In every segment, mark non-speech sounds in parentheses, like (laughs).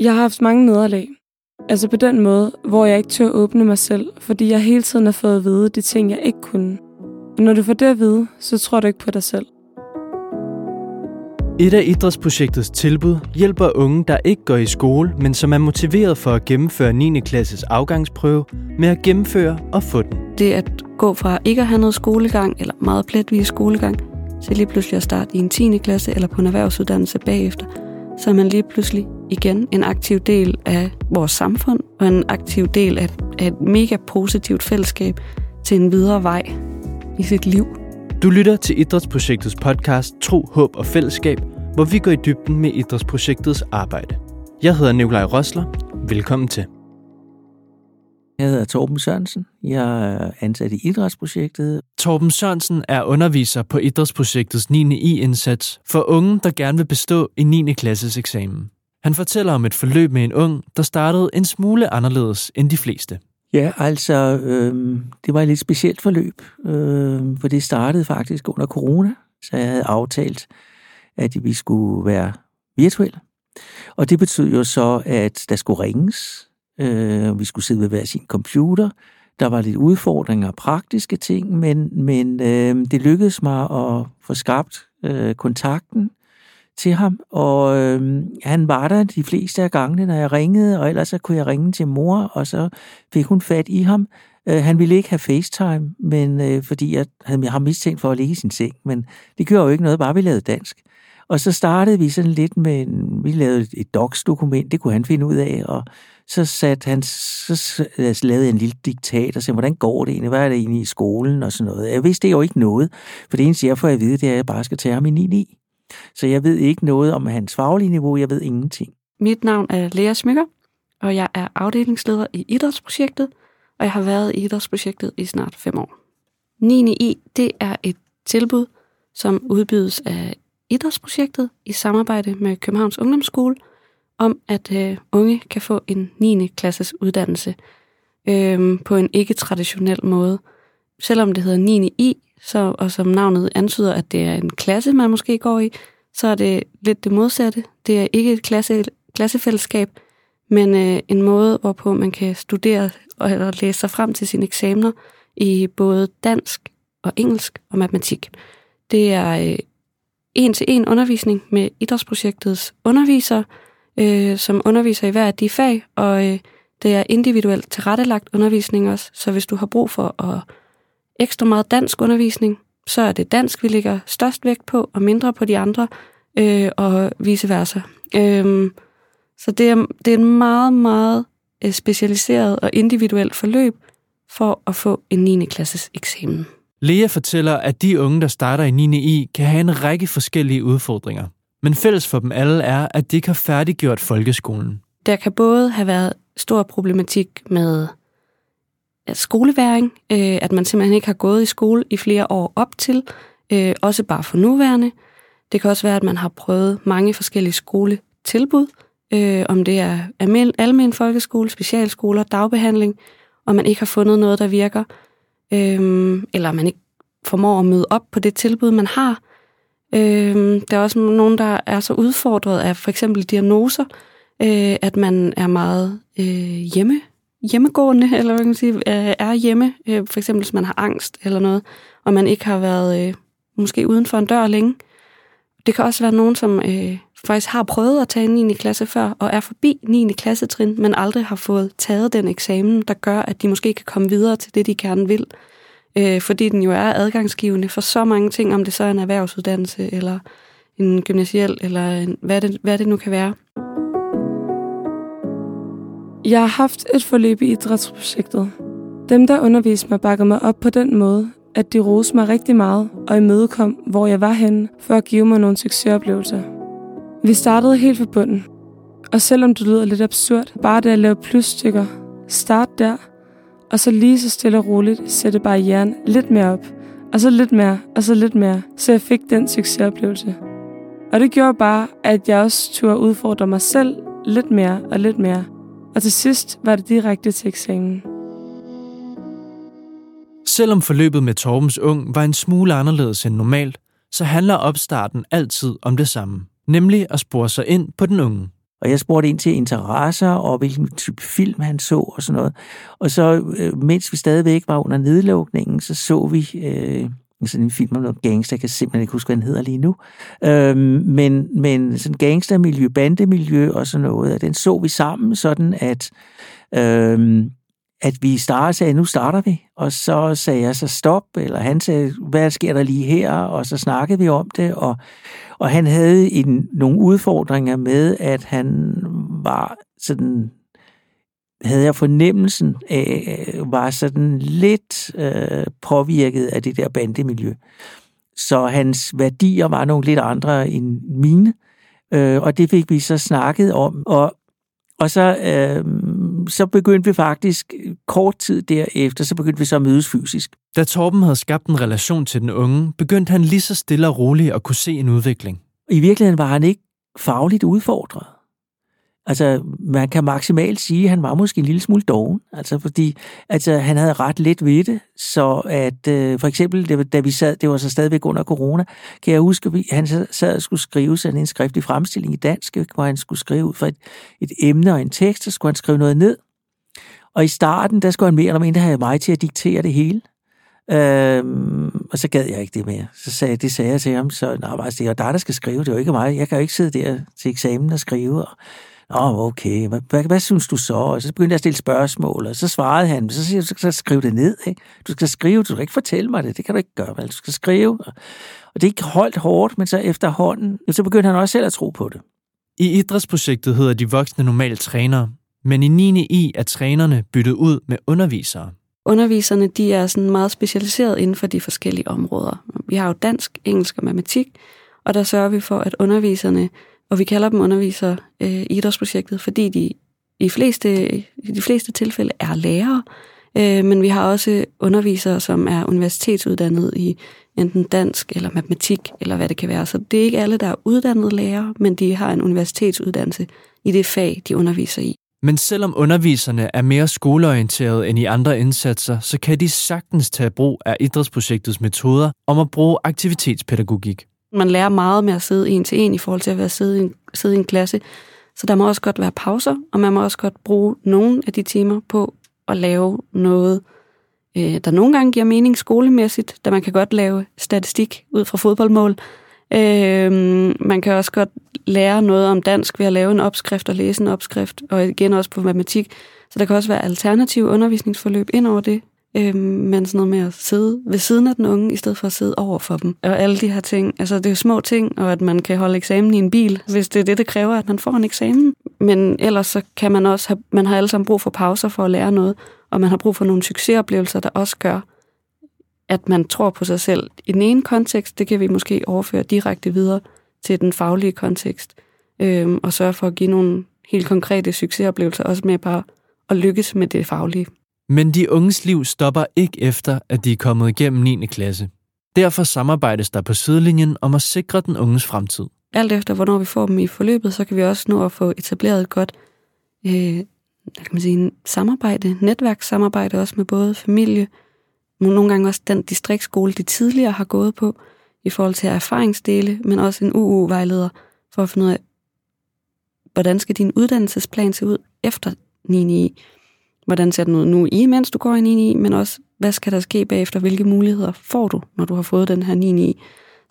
Jeg har haft mange nederlag. Altså på den måde, hvor jeg ikke tør åbne mig selv, fordi jeg hele tiden har fået at vide de ting, jeg ikke kunne. Og når du får det at vide, så tror du ikke på dig selv. Et af idrætsprojektets tilbud hjælper unge, der ikke går i skole, men som er motiveret for at gennemføre 9. klasses afgangsprøve, med at gennemføre og få den. Det at gå fra ikke at have noget skolegang, eller meget pletvis skolegang, til lige pludselig at starte i en 10. klasse eller på en erhvervsuddannelse bagefter, så er man lige pludselig igen en aktiv del af vores samfund, og en aktiv del af, af et mega positivt fællesskab til en videre vej i sit liv. Du lytter til Idrætsprojektets podcast Tro, Håb og Fællesskab, hvor vi går i dybden med Idrætsprojektets arbejde. Jeg hedder Nikolaj Rosler. Velkommen til. Jeg hedder Torben Sørensen. Jeg er ansat i Idrætsprojektet. Torben Sørensen er underviser på Idrætsprojektets 9. I-indsats for unge, der gerne vil bestå i 9. klasses eksamen. Han fortæller om et forløb med en ung, der startede en smule anderledes end de fleste. Ja, altså, øh, det var et lidt specielt forløb, øh, for det startede faktisk under corona, så jeg havde aftalt, at vi skulle være virtuelle. Og det betød jo så, at der skulle ringes, øh, vi skulle sidde ved hver sin computer, der var lidt udfordringer og praktiske ting, men, men øh, det lykkedes mig at få skabt øh, kontakten til ham, og øh, han var der de fleste af gangene, når jeg ringede, og ellers så kunne jeg ringe til mor, og så fik hun fat i ham. Øh, han ville ikke have FaceTime, men øh, fordi jeg havde ham mistænkt for at ligge i sin seng, men det gjorde jo ikke noget, bare vi lavede dansk. Og så startede vi sådan lidt med, en, vi lavede et docs-dokument, det kunne han finde ud af, og så satte han, så øh, lavede jeg en lille diktat og sagde, hvordan går det egentlig, hvad er det egentlig i skolen og sådan noget. Jeg vidste jo ikke noget, for det eneste jeg får at vide, det er, at jeg bare skal tage ham i 9-9. Så jeg ved ikke noget om hans faglige niveau, jeg ved ingenting. Mit navn er Lea Smykker, og jeg er afdelingsleder i Idrætsprojektet, og jeg har været i Idrætsprojektet i snart fem år. 9. I, det er et tilbud, som udbydes af Idrætsprojektet i samarbejde med Københavns Ungdomsskole, om at øh, unge kan få en 9. klasses uddannelse øh, på en ikke-traditionel måde. Selvom det hedder 9. I, så, og som navnet antyder, at det er en klasse, man måske går i, så er det lidt det modsatte. Det er ikke et klasse, klassefællesskab, men øh, en måde, hvorpå man kan studere og, eller læse sig frem til sine eksamener i både dansk og engelsk og matematik. Det er øh, en-til-en undervisning med idrætsprojektets undervisere, øh, som underviser i hver af de fag, og øh, det er individuelt tilrettelagt undervisning også, så hvis du har brug for at ekstra meget dansk undervisning, så er det dansk, vi lægger størst vægt på, og mindre på de andre, øh, og vice versa. Øh, så det er, det er en meget, meget øh, specialiseret og individuelt forløb for at få en 9. klasses eksamen. Lea fortæller, at de unge, der starter i 9. I, kan have en række forskellige udfordringer. Men fælles for dem alle er, at de ikke har færdiggjort folkeskolen. Der kan både have været stor problematik med skoleværing, øh, at man simpelthen ikke har gået i skole i flere år op til, øh, også bare for nuværende. Det kan også være, at man har prøvet mange forskellige skoletilbud, øh, om det er almen, almen folkeskole, specialskoler, dagbehandling, og man ikke har fundet noget, der virker, øhm, eller man ikke formår at møde op på det tilbud, man har. Øhm, der er også nogen, der er så udfordret af for eksempel diagnoser, øh, at man er meget øh, hjemme hjemmegående, eller hvad kan man sige, øh, er hjemme, øh, for eksempel hvis man har angst eller noget, og man ikke har været øh, måske uden for en dør længe. Det kan også være nogen, som øh, faktisk har prøvet at tage 9. klasse før, og er forbi 9. klassetrin, men aldrig har fået taget den eksamen, der gør, at de måske kan komme videre til det, de gerne vil. Øh, fordi den jo er adgangsgivende for så mange ting, om det så er en erhvervsuddannelse, eller en gymnasiel, eller en, hvad, det, hvad det nu kan være. Jeg har haft et forløb i idrætsprojektet. Dem, der underviste mig, bakkede mig op på den måde, at de roste mig rigtig meget og imødekom, hvor jeg var henne, for at give mig nogle succesoplevelser. Vi startede helt fra bunden. Og selvom det lyder lidt absurd, bare det at lave plusstykker, start der, og så lige så stille og roligt sætte barrieren lidt mere op, og så lidt mere, og så lidt mere, så jeg fik den succesoplevelse. Og det gjorde bare, at jeg også turde udfordre mig selv lidt mere og lidt mere, og til sidst var det direkte til eksamen. Selvom forløbet med Torbens Ung var en smule anderledes end normalt, så handler opstarten altid om det samme, nemlig at spore sig ind på den unge. Og jeg spurgte ind til interesser og hvilken type film han så og sådan noget. Og så, øh, mens vi stadigvæk var under nedlukningen, så så vi øh, sådan en film om noget gangster. Jeg kan simpelthen ikke huske, hvad den hedder lige nu. Øh, men, men sådan gangstermiljø, bandemiljø og sådan noget, den så vi sammen, sådan at... Øh, at vi startede, sagde, nu starter vi, og så sagde jeg så stop, eller han sagde, hvad sker der lige her, og så snakkede vi om det, og, og han havde en, nogle udfordringer med, at han var sådan, havde jeg fornemmelsen af, var sådan lidt øh, påvirket af det der bandemiljø. Så hans værdier var nogle lidt andre end mine, øh, og det fik vi så snakket om, og, og så... Øh, så begyndte vi faktisk kort tid derefter, så begyndte vi så at mødes fysisk. Da Torben havde skabt en relation til den unge, begyndte han lige så stille og roligt at kunne se en udvikling. I virkeligheden var han ikke fagligt udfordret. Altså, man kan maksimalt sige, at han var måske en lille smule doven, altså fordi altså, han havde ret lidt ved det, så at øh, for eksempel, det, da vi sad, det var så stadigvæk under corona, kan jeg huske, at han sad og skulle skrive sådan en skriftlig fremstilling i dansk, hvor han skulle skrive ud for et, et emne og en tekst, så skulle han skrive noget ned. Og i starten, der skulle han mere eller mindre have mig til at diktere det hele. Øhm, og så gad jeg ikke det mere. Så sagde, det sagde jeg til ham, så nej, altså, det er jo dig, der skal skrive, det er jo ikke mig. Jeg kan jo ikke sidde der til eksamen og skrive. Og, Åh, oh, okay, hvad, hvad, hvad synes du så? Og så begyndte jeg at stille spørgsmål, og så svarede han, så siger jeg, du skal skrive det ned, ikke? Du skal skrive, du skal ikke fortælle mig det, det kan du ikke gøre, vel? Du skal skrive. Og det er ikke holdt hårdt, men så efterhånden, så begyndte han også selv at tro på det. I idrætsprojektet hedder de voksne normalt trænere, men i 9. I er trænerne byttet ud med undervisere. Underviserne de er sådan meget specialiseret inden for de forskellige områder. Vi har jo dansk, engelsk og matematik, og der sørger vi for, at underviserne og vi kalder dem undervisere øh, i idrætsprojektet, fordi de i fleste, i de fleste tilfælde er lærere, øh, men vi har også undervisere, som er universitetsuddannet i enten dansk eller matematik, eller hvad det kan være. Så det er ikke alle, der er uddannede lærere, men de har en universitetsuddannelse i det fag, de underviser i. Men selvom underviserne er mere skoleorienterede end i andre indsatser, så kan de sagtens tage brug af idrætsprojektets metoder om at bruge aktivitetspædagogik. Man lærer meget med at sidde en til en i forhold til at være sidde i en, sidde i en klasse. Så der må også godt være pauser, og man må også godt bruge nogle af de timer på at lave noget, øh, der nogle gange giver mening skolemæssigt, da man kan godt lave statistik ud fra fodboldmål. Øh, man kan også godt lære noget om dansk ved at lave en opskrift og læse en opskrift, og igen også på matematik. Så der kan også være alternative undervisningsforløb ind over det, øh, men sådan noget med at sidde ved siden af den unge, i stedet for at sidde over for dem. Og alle de her ting, altså det er jo små ting, og at man kan holde eksamen i en bil, hvis det er det, det kræver, at man får en eksamen. Men ellers så kan man også have, man har alle sammen brug for pauser for at lære noget, og man har brug for nogle succesoplevelser, der også gør, at man tror på sig selv. I den ene kontekst, det kan vi måske overføre direkte videre til den faglige kontekst, øh, og sørge for at give nogle helt konkrete succesoplevelser, også med bare at lykkes med det faglige. Men de unges liv stopper ikke efter, at de er kommet igennem 9. klasse. Derfor samarbejdes der på sidelinjen om at sikre den unges fremtid. Alt efter, hvornår vi får dem i forløbet, så kan vi også nå at få etableret et godt øh, kan man sige, samarbejde, netværkssamarbejde også med både familie, nogle gange også den distriktsskole, de tidligere har gået på, i forhold til erfaringsdele, men også en UU-vejleder, for at finde ud af, hvordan skal din uddannelsesplan se ud efter 9. Hvordan ser den ud nu i, du går ind i, men også, hvad skal der ske bagefter? Hvilke muligheder får du, når du har fået den her 9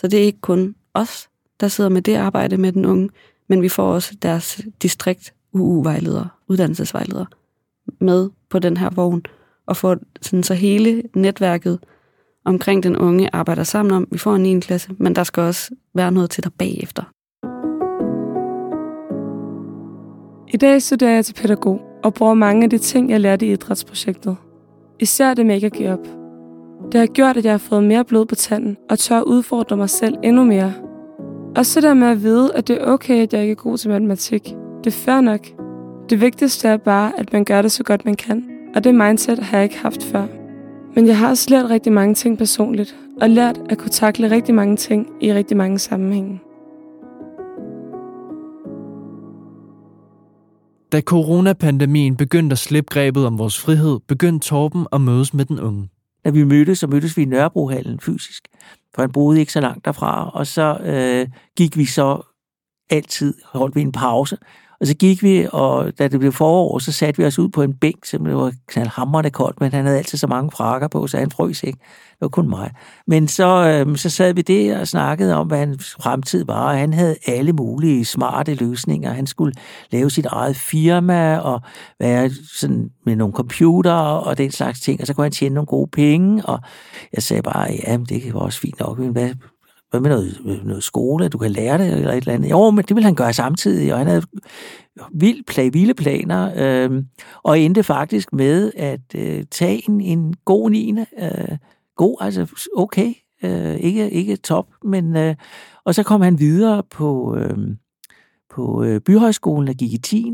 Så det er ikke kun os, der sidder med det arbejde med den unge, men vi får også deres distrikt UU-vejledere, uddannelsesvejledere, med på den her vogn, og får sådan så hele netværket omkring den unge arbejder sammen om, vi får en 9. klasse, men der skal også være noget til dig bagefter. I dag studerer jeg til pædagog og bruger mange af de ting, jeg lærte i idrætsprojektet. Især det med ikke at give op. Det har gjort, at jeg har fået mere blod på tanden og tør udfordre mig selv endnu mere. Og så der med at vide, at det er okay, at jeg ikke er god til matematik. Det er fair nok. Det vigtigste er bare, at man gør det så godt man kan. Og det mindset har jeg ikke haft før. Men jeg har også lært rigtig mange ting personligt, og lært at kunne takle rigtig mange ting i rigtig mange sammenhænge. Da coronapandemien begyndte at slippe grebet om vores frihed, begyndte Torben at mødes med den unge. Da vi mødtes, så mødtes vi i Nørrebrohallen fysisk, for han boede ikke så langt derfra, og så øh, gik vi så altid, holdt vi en pause, og så gik vi, og da det blev forår, så satte vi os ud på en bænk, som det var knaldhamrende koldt, men han havde altid så mange frakker på, så han frøs ikke. Det var kun mig. Men så, øhm, så sad vi der og snakkede om, hvad hans fremtid var, og han havde alle mulige smarte løsninger. Han skulle lave sit eget firma og være sådan med nogle computer og den slags ting, og så kunne han tjene nogle gode penge, og jeg sagde bare, ja, det var også fint nok, men hvad, hvad med noget, øh, noget skole, du kan lære det, eller et eller andet. Jo, men det vil han gøre samtidig, og han havde vildt play, vilde planer, øh, og endte faktisk med at øh, tage en, en god 9. Øh, god, altså okay, øh, ikke, ikke top, men øh, og så kom han videre på, øh, på øh, Byhøjskolen og gik i 10.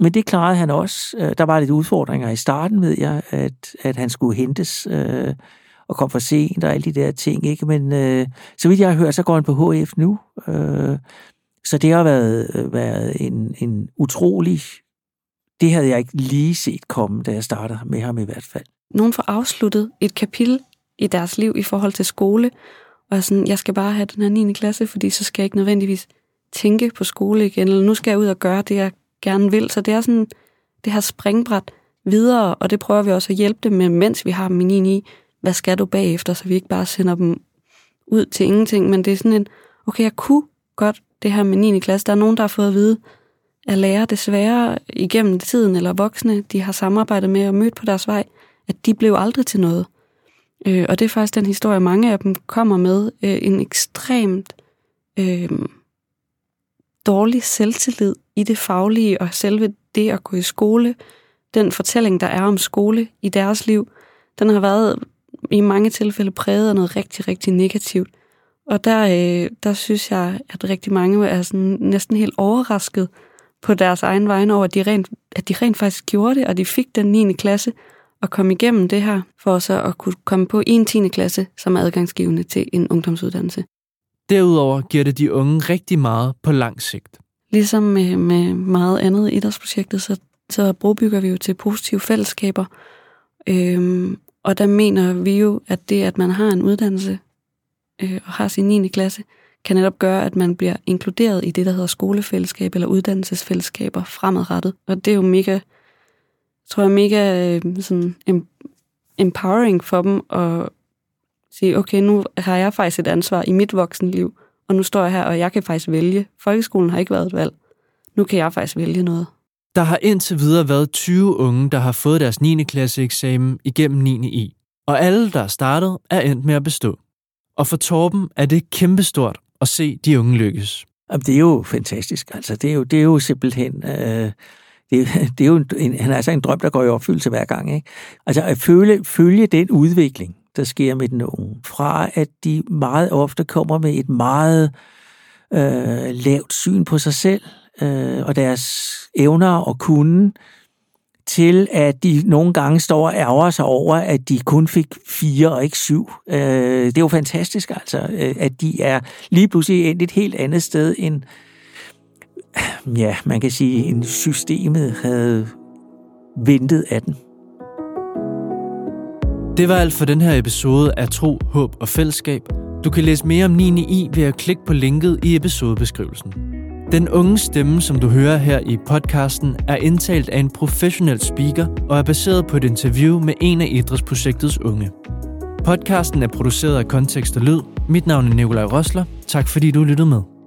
Men det klarede han også. Øh, der var lidt udfordringer i starten, ved jeg, at, at han skulle hentes øh, og kom for sent og alle de der ting. Ikke? Men øh, så vidt jeg har hørt, så går han på HF nu. Øh, så det har været, øh, været en, en utrolig... Det havde jeg ikke lige set komme, da jeg startede med ham i hvert fald. Nogen får afsluttet et kapitel i deres liv i forhold til skole, og er sådan, jeg skal bare have den her 9. klasse, fordi så skal jeg ikke nødvendigvis tænke på skole igen, eller nu skal jeg ud og gøre det, jeg gerne vil. Så det er sådan det her springbræt videre, og det prøver vi også at hjælpe dem med, mens vi har dem i 9 hvad skal du bagefter, så vi ikke bare sender dem ud til ingenting, men det er sådan en, okay, jeg kunne godt det her med 9. klasse. Der er nogen, der har fået at vide, at lære desværre igennem tiden, eller voksne, de har samarbejdet med og mødt på deres vej, at de blev aldrig til noget. Øh, og det er faktisk den historie, mange af dem kommer med. Øh, en ekstremt øh, dårlig selvtillid i det faglige, og selve det at gå i skole, den fortælling, der er om skole i deres liv, den har været i mange tilfælde præget af noget rigtig, rigtig negativt. Og der, øh, der synes jeg, at rigtig mange er sådan næsten helt overrasket på deres egen vegne over, at de, rent, at de rent faktisk gjorde det, og de fik den 9. klasse og kom igennem det her, for så at kunne komme på en 10. klasse, som er adgangsgivende til en ungdomsuddannelse. Derudover giver det de unge rigtig meget på lang sigt. Ligesom med, med meget andet i idrætsprojektet, så, så brobygger vi jo til positive fællesskaber. Øhm, og der mener vi jo, at det, at man har en uddannelse øh, og har sin 9. klasse, kan netop gøre, at man bliver inkluderet i det, der hedder skolefællesskab eller uddannelsesfællesskaber fremadrettet. Og det er jo mega, tror jeg, mega øh, sådan empowering for dem at sige, okay, nu har jeg faktisk et ansvar i mit voksenliv, og nu står jeg her, og jeg kan faktisk vælge. Folkeskolen har ikke været et valg. Nu kan jeg faktisk vælge noget. Der har indtil videre været 20 unge, der har fået deres 9. klasse eksamen igennem 9. i. Og alle, der er startet, er endt med at bestå. Og for Torben er det kæmpestort at se de unge lykkes. Jamen, det er jo fantastisk. Altså, det, er jo, det er jo simpelthen... Øh, det, (laughs) det er jo en, han er altså en drøm, der går i opfyldelse hver gang. Ikke? Altså at følge, følge den udvikling, der sker med den unge, fra at de meget ofte kommer med et meget øh, lavt syn på sig selv øh, og deres evner og kunden, til at de nogle gange står og ærger sig over, at de kun fik fire og ikke syv. Øh, det er jo fantastisk altså, øh, at de er lige pludselig endt et helt andet sted end, ja, man kan sige, en systemet havde ventet af den. Det var alt for den her episode af Tro, Håb og Fællesskab. Du kan læse mere om 9. i ved at klikke på linket i episodebeskrivelsen. Den unge stemme, som du hører her i podcasten, er indtalt af en professionel speaker og er baseret på et interview med en af idrætsprojektets unge. Podcasten er produceret af Kontekst og Lyd. Mit navn er Nikolaj Rosler. Tak fordi du lyttede med.